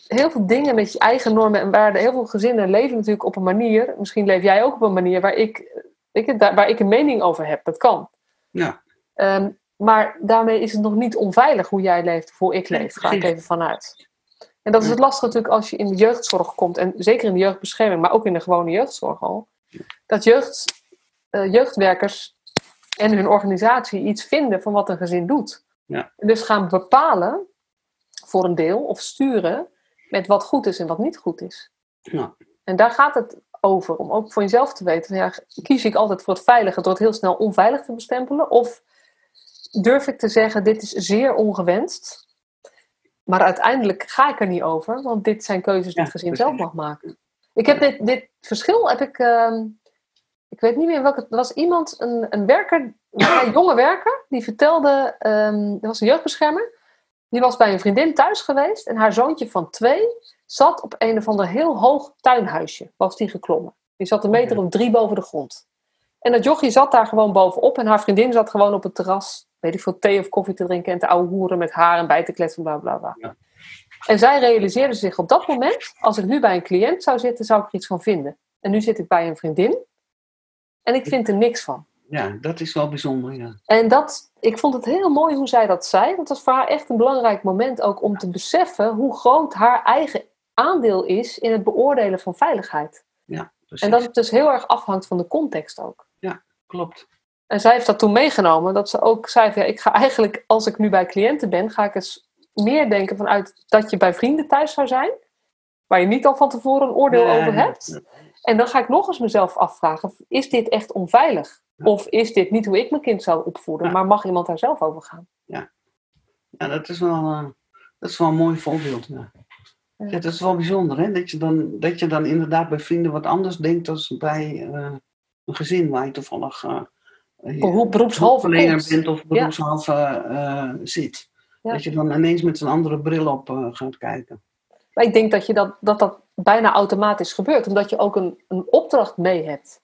heel veel dingen met je eigen normen en waarden, heel veel gezinnen leven natuurlijk op een manier, misschien leef jij ook op een manier waar ik, daar, waar ik een mening over heb. Dat kan. Ja. Ehm, maar daarmee is het nog niet onveilig hoe jij leeft, of hoe ik leef. Ga ik even vanuit. En dat is het lastige natuurlijk als je in de jeugdzorg komt. En zeker in de jeugdbescherming, maar ook in de gewone jeugdzorg al. Dat jeugd, eh, jeugdwerkers en hun organisatie iets vinden van wat een gezin doet. Ja. Dus gaan bepalen, voor een deel, of sturen met wat goed is en wat niet goed is. Ja. En daar gaat het over, om ook voor jezelf te weten, ja, kies ik altijd voor het veilige door het heel snel onveilig te bestempelen? Of durf ik te zeggen, dit is zeer ongewenst, maar uiteindelijk ga ik er niet over, want dit zijn keuzes die het gezin zelf mag maken. Ik heb dit, dit verschil, heb ik, ehm, ik weet niet meer welke, er was iemand, een, een werker, een jonge werker, die vertelde, um, er was een jeugdbeschermer, die was bij een vriendin thuis geweest en haar zoontje van twee zat op een of ander heel hoog tuinhuisje, was die geklommen. Die zat een meter of drie boven de grond. En dat jochie zat daar gewoon bovenop en haar vriendin zat gewoon op het terras, weet ik veel, thee of koffie te drinken en te ouwe hoeren met haar en bij te kletsen, bla bla bla. Ja. En zij realiseerde zich op dat moment, als ik nu bij een cliënt zou zitten, zou ik er iets van vinden. En nu zit ik bij een vriendin en ik vind er niks van. Ja, dat is wel bijzonder, ja. En dat, ik vond het heel mooi hoe zij dat zei. Want het was voor haar echt een belangrijk moment ook om te beseffen hoe groot haar eigen aandeel is in het beoordelen van veiligheid. Ja, precies. En dat het dus heel erg afhangt van de context ook. Ja, klopt. En zij heeft dat toen meegenomen, dat ze ook zei: ja, ik ga eigenlijk, als ik nu bij cliënten ben, ga ik eens meer denken vanuit dat je bij vrienden thuis zou zijn, waar je niet al van tevoren een oordeel over hebt. En dan ga ik nog eens mezelf afvragen: is dit echt onveilig? Of is dit niet hoe ik mijn kind zou opvoeden, maar mag iemand daar zelf over gaan? Ja, ja dat, is wel, uh, dat is wel een mooi voorbeeld. Ja. Ja, dat is wel bijzonder, hè? Dat je, dan, dat je dan inderdaad bij vrienden wat anders denkt dan bij uh, een gezin waar je toevallig uh, hoe beroepshalve bent of beroepshalve ja. zit. Ja. Dat je dan ineens met een andere bril op gaat kijken. Maar ik denk dat, je dat, dat dat bijna automatisch gebeurt, omdat je ook een, een opdracht mee hebt.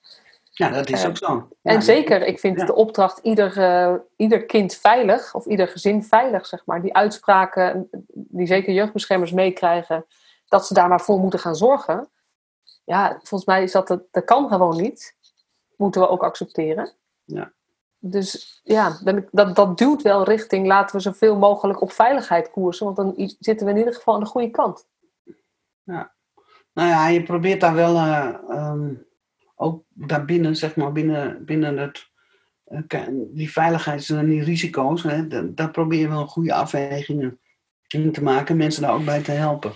Ja, dat is ook zo. En zeker, ik vind de opdracht ieder, uh, ieder kind veilig, of ieder gezin veilig, zeg maar. Die uitspraken, die zeker jeugdbeschermers meekrijgen, dat ze daar maar voor moeten gaan zorgen. Ja, volgens mij is dat, dat kan gewoon niet. Moeten we ook accepteren. Ja. Dus ja, dat, dat duwt wel richting laten we zoveel mogelijk op veiligheid koersen, want dan zitten we in ieder geval aan de goede kant. Ja, nou ja, je probeert daar wel. Uh, um ook daarbinnen, zeg maar, binnen, binnen het, uh, die veiligheids- en die risico's, hè, daar probeer je wel goede afwegingen in te maken, mensen daar ook bij te helpen.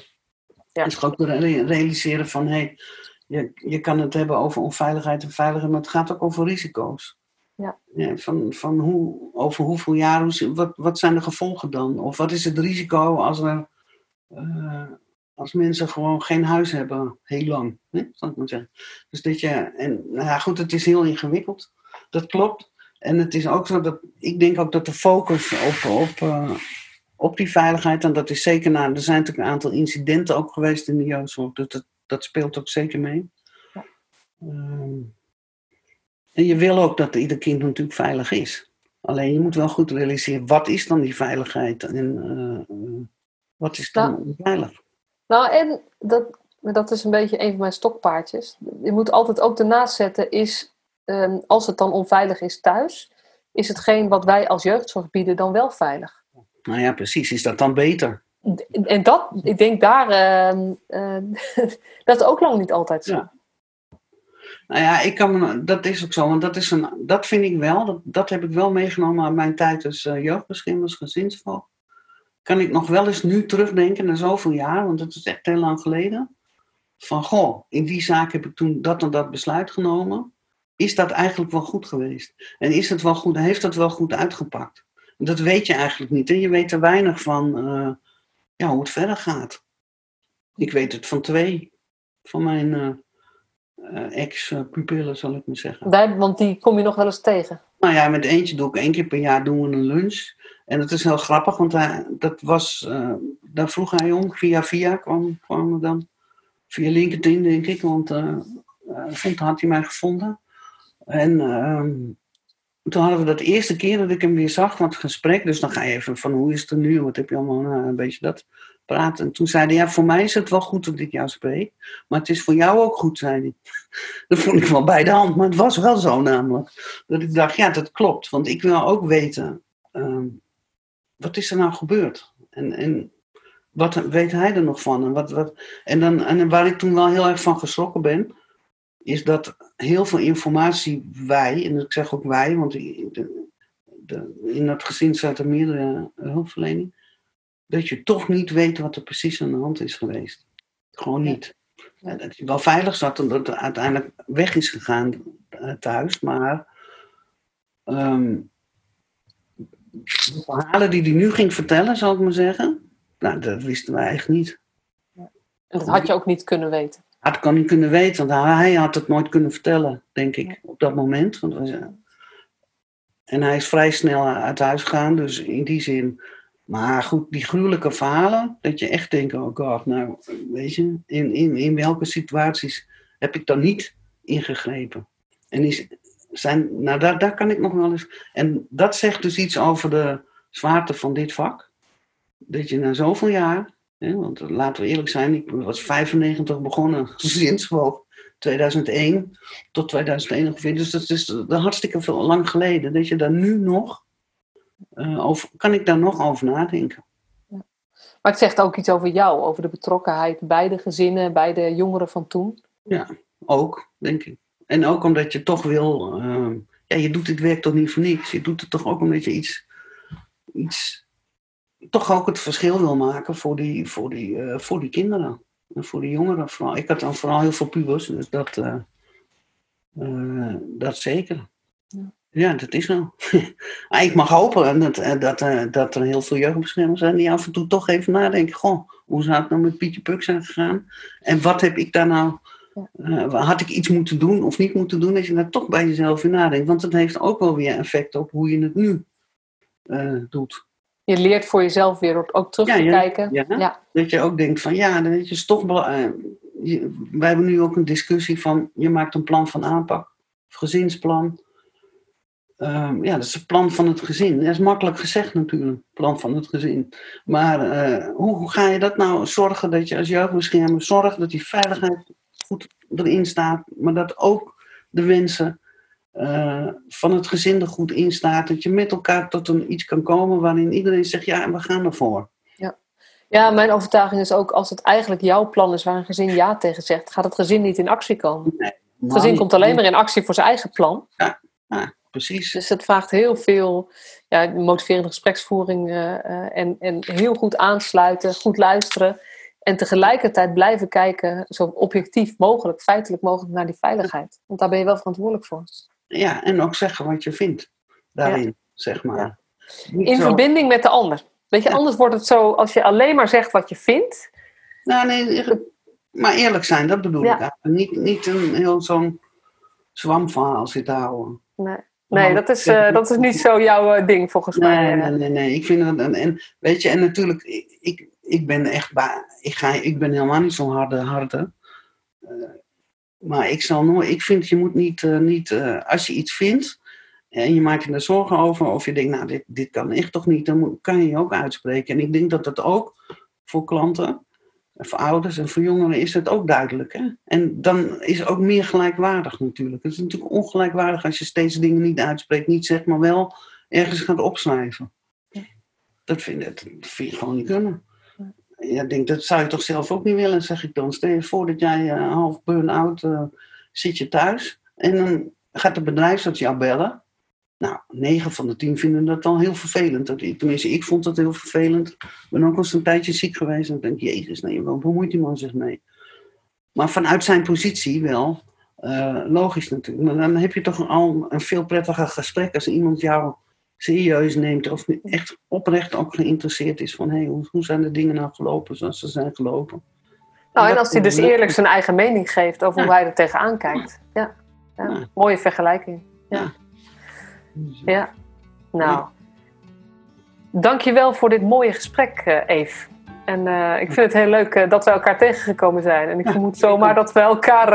Ja. Dus ook realiseren van, hé, hey, je, je kan het hebben over onveiligheid en veiligheid, maar het gaat ook over risico's. Ja. ja van, van hoe, over hoeveel jaar, hoe, wat, wat zijn de gevolgen dan? Of wat is het risico als er uh, als mensen gewoon geen huis hebben, heel lang. Hè, zal ik maar zeggen. Dus dat je, en nou ja, goed, het is heel ingewikkeld. Dat klopt. En het is ook zo dat, ik denk ook dat de focus op, op, uh, op die veiligheid, en dat is zeker, nou, er zijn natuurlijk een aantal incidenten ook geweest in de jeugdzorg, dus dat, dat speelt ook zeker mee. Ja. Um, en je wil ook dat ieder kind natuurlijk veilig is. Alleen je moet wel goed realiseren, wat is dan die veiligheid en uh, uh, wat is dan ja. onveilig? Nou, en dat, dat is een beetje een van mijn stokpaardjes. Je moet altijd ook ernaast zetten, is um, als het dan onveilig is thuis, is hetgeen wat wij als jeugdzorg bieden dan wel veilig? Nou ja, precies. Is dat dan beter? En dat, ik denk daar, uh, uh, dat is ook lang niet altijd zo. Ja. Nou ja, ik kan, dat is ook zo. Want dat, is een, dat vind ik wel, dat, dat heb ik wel meegenomen aan mijn tijd als uh, jeugdbeschermers, gezinsvolk kan ik nog wel eens nu terugdenken na zoveel jaar, want het is echt heel lang geleden. Van goh, in die zaak heb ik toen dat en dat besluit genomen. Is dat eigenlijk wel goed geweest? En is het wel goed, heeft het wel goed uitgepakt? dat weet je eigenlijk niet. En je weet er weinig van uh, ja, hoe het verder gaat. Ik weet het van twee van mijn uh, uh, ex-pupillen, zal ik maar zeggen. Bij, want die kom je nog wel eens tegen? Nou ja, met eentje doe ik één keer per jaar doen we een lunch. En dat is heel grappig, want dat was, uh, daar vroeg hij om, via via kwam, kwam we dan. Via LinkedIn, denk ik, want uh, vond, had hij mij gevonden. En uh, toen hadden we dat eerste keer dat ik hem weer zag, wat gesprek. Dus dan ga je even van hoe is het er nu, wat heb je allemaal, een beetje dat En toen zei hij, ja, voor mij is het wel goed dat ik jou spreek. Maar het is voor jou ook goed, zei hij. Dat vond ik wel bij de hand, maar het was wel zo namelijk. Dat ik dacht, ja, dat klopt. Want ik wil ook weten, ehm, wat is er nou gebeurd? En, en wat weet hij er nog van? En, wat, wat, en, dan, en waar ik toen wel heel erg van geschrokken ben, is dat heel veel informatie wij, en ik zeg ook wij, want in dat gezin zaten meerdere hulpverlening, dat je toch niet weet wat er precies aan de hand is geweest. Gewoon niet. En dat hij wel veilig zat omdat hij uiteindelijk weg is gegaan eh, thuis. Maar ehm, de verhalen die hij nu ging vertellen, zal ik maar zeggen, nou, dat wisten wij echt niet. Dat had je ook niet kunnen weten. Had ik niet kunnen weten, want hij had het nooit kunnen vertellen, denk ik, op dat moment. Want we, en hij is vrij snel uit huis gegaan, dus in die zin. Maar goed, die gruwelijke verhalen, dat je echt denkt, oh god, nou, weet je, in, in, in welke situaties heb ik dan niet ingegrepen? En is, zijn, nou, daar, daar kan ik nog wel eens. En dat zegt dus iets over de zwaarte van dit vak. Dat je na zoveel jaar, hè, want laten we eerlijk zijn, ik was 95 begonnen, gezinshoofd. 2001 tot 2001 ongeveer. Dus dat is hartstikke veel lang geleden. Dat je daar nu nog, uh, over, kan ik daar nog over nadenken. Ja. Maar het zegt ook iets over jou, over de betrokkenheid bij de gezinnen, bij de jongeren van toen. Ja, ook, denk ik. En ook omdat je toch wil, uh, ja, je doet dit werk toch niet voor niks. Je doet het toch ook omdat je iets, iets toch ook het verschil wil maken voor die, voor die, uh, voor die kinderen. En voor de jongeren vooral. Ik had dan vooral heel veel pubers, dus dat, dat zeker. Ja. Ja. dat is zo. maar ik mag hopen dat, dat, uh, dat er heel veel jeugdbeschermers zijn die af en toe toch even nadenken. Goh, hoe zou het nou met Pietje Puk zijn gegaan? En wat heb ik daar nou... Ja. had ik iets moeten doen of niet moeten doen? Dat je daar toch bij jezelf in nadenkt. Want dat heeft ook wel weer effect op hoe je het nu doet je leert voor jezelf weer ook terug te kijken. Ja, ja, Dat je ook denkt van ja, dan is toch uh, wij hebben nu ook een discussie van je maakt een plan van aanpak, gezinsplan. Uh, ja, dat is het plan van het gezin. Dat is makkelijk gezegd natuurlijk, plan van het gezin. Maar uh, hoe, hoe, ga je dat nou zorgen dat je als jeugdbeschermer zorgt dat die veiligheid goed erin staat, maar dat ook de wensen uh, van het gezin er goed in staat. Dat je met elkaar tot een iets kan komen waarin iedereen zegt, ja, we gaan ervoor. Ja. ja, mijn overtuiging is ook, als het eigenlijk jouw plan is waar een gezin ja tegen zegt, gaat het gezin niet in actie komen. Nee, het gezin komt alleen maar in actie voor zijn eigen plan. Ja, ja precies. Dus het vraagt heel veel ja, motiverende gespreksvoering uh, en, en heel goed aansluiten, goed luisteren. En tegelijkertijd blijven kijken, zo objectief mogelijk, feitelijk mogelijk, naar die veiligheid. Want daar ben je wel verantwoordelijk voor. Ja, en ook zeggen wat je vindt daarin, zeg maar. In verbinding met de ander. Weet je, anders wordt het zo, als je alleen maar zegt wat je vindt. Nou, nee, maar eerlijk zijn, dat bedoel ik Niet, niet een heel zo'n zwamverhaal zitten houden. Nee. Nee, dat is, uh, dat is niet zo jouw uh, ding volgens nee, mij. Nee, nee, nee. Ik vind dat, en, en weet je, en natuurlijk, ik, ik ben echt, ik, ga, ik ben helemaal niet zo'n harde, harde. Uh, maar ik zal nooit, ik vind je moet niet, uh, niet als je iets vindt en je maakt je er zorgen over, of je denkt, nou, dit, dit kan echt toch niet, dan moet, kan je je ook uitspreken. En ik denk dat dat ook voor klanten, voor ouders en voor jongeren is het ook duidelijk. Hè? En dan is het ook meer gelijkwaardig natuurlijk. Het is natuurlijk ongelijkwaardig als je steeds dingen niet uitspreekt, niet zegt, maar wel ergens gaat opschrijven. Dat vind, dat vind je gewoon niet kunnen ja, denk, dat zou je toch zelf ook niet willen, zeg ik dan. Stel je voor dat jij uh, half burn-out uh, zit je thuis en dan gaat de bedrijfsarts jou bellen. Nou, 9 van de 10 vinden dat dan heel vervelend. Dat, tenminste, ik vond dat heel vervelend. Ik ben ook eens een tijdje ziek geweest en ik denk, jezus, nee, waarom bemoeit die man zich mee? Maar vanuit zijn positie wel, uh, logisch natuurlijk. Maar dan heb je toch al een veel prettiger gesprek als iemand jou serieus neemt of echt oprecht ook geïnteresseerd is van hey, hoe, hoe zijn de dingen nou gelopen zoals ze zijn gelopen. Nou, en, als hij dus eerlijk zijn eigen mening geeft over hoe hij er tegenaan kijkt. Ja. ja. Mooie vergelijking. Ja. Ja. Nou. Dankjewel voor dit mooie gesprek, uh, Eve. En uh, ik vind het heel leuk uh, dat we elkaar tegengekomen zijn. En ik vermoed zomaar dat we elkaar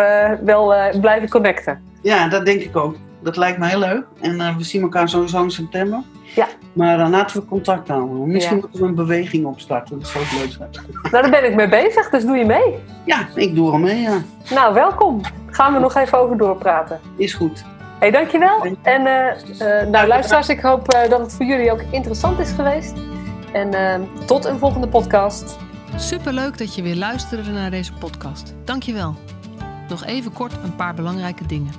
wel blijven connecten. Ja, dat denk ik ook dat lijkt me heel leuk. En we zien elkaar sowieso in september. Ja. Maar dan laten we contact houden. Misschien moeten we een beweging opstarten. Dat zou ook leuk zijn. Nou, daar ben ik mee bezig, dus doe je mee? Ja, ik doe er mee, ja. Nou, welkom. Gaan we nog even over doorpraten. Is goed. Hé, hey, dankjewel. En uh, uh, nou, luisteraars, ik hoop dat het voor jullie ook interessant is geweest. En tot een volgende podcast. Superleuk dat je weer luisterde naar deze podcast. Dankjewel. Nog even kort een paar belangrijke dingen.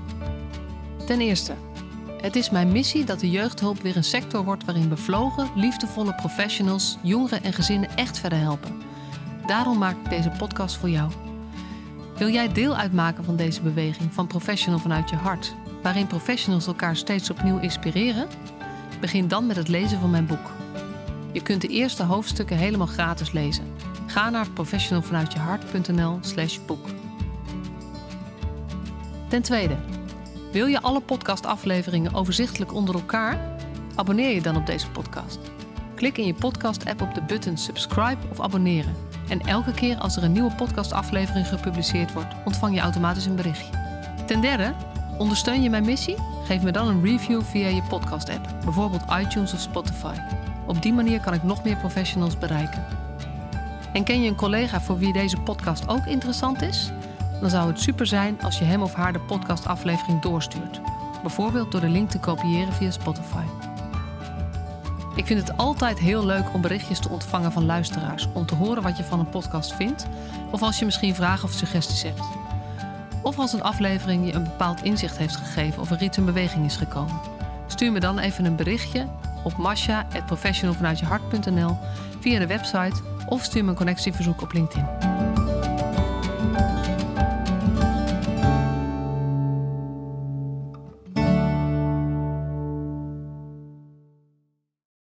Ten eerste, het is mijn missie dat de jeugdhulp weer een sector wordt waarin bevlogen, liefdevolle professionals jongeren en gezinnen echt verder helpen. Daarom maak ik deze podcast voor jou. Wil jij deel uitmaken van deze beweging van Professional vanuit je hart, waarin professionals elkaar steeds opnieuw inspireren? Begin dan met het lezen van mijn boek. Je kunt de eerste hoofdstukken helemaal gratis lezen. Ga naar professionalvanuitjehart.nl/slash boek. Ten tweede, wil je alle podcastafleveringen overzichtelijk onder elkaar? Abonneer je dan op deze podcast. Klik in je podcast-app op de button subscribe of abonneren. En elke keer als er een nieuwe podcastaflevering gepubliceerd wordt, ontvang je automatisch een berichtje. Ten derde, ondersteun je mijn missie? Geef me dan een review via je podcast-app, bijvoorbeeld iTunes of Spotify. Op die manier kan ik nog meer professionals bereiken. En ken je een collega voor wie deze podcast ook interessant is? Dan zou het super zijn als je hem of haar de podcastaflevering doorstuurt. Bijvoorbeeld door de link te kopiëren via Spotify. Ik vind het altijd heel leuk om berichtjes te ontvangen van luisteraars om te horen wat je van een podcast vindt, of als je misschien vragen of suggesties hebt. Of als een aflevering je een bepaald inzicht heeft gegeven of er iets in beweging is gekomen. Stuur me dan even een berichtje op masha.professionalvanuitjehart.nl via de website of stuur me een connectieverzoek op LinkedIn.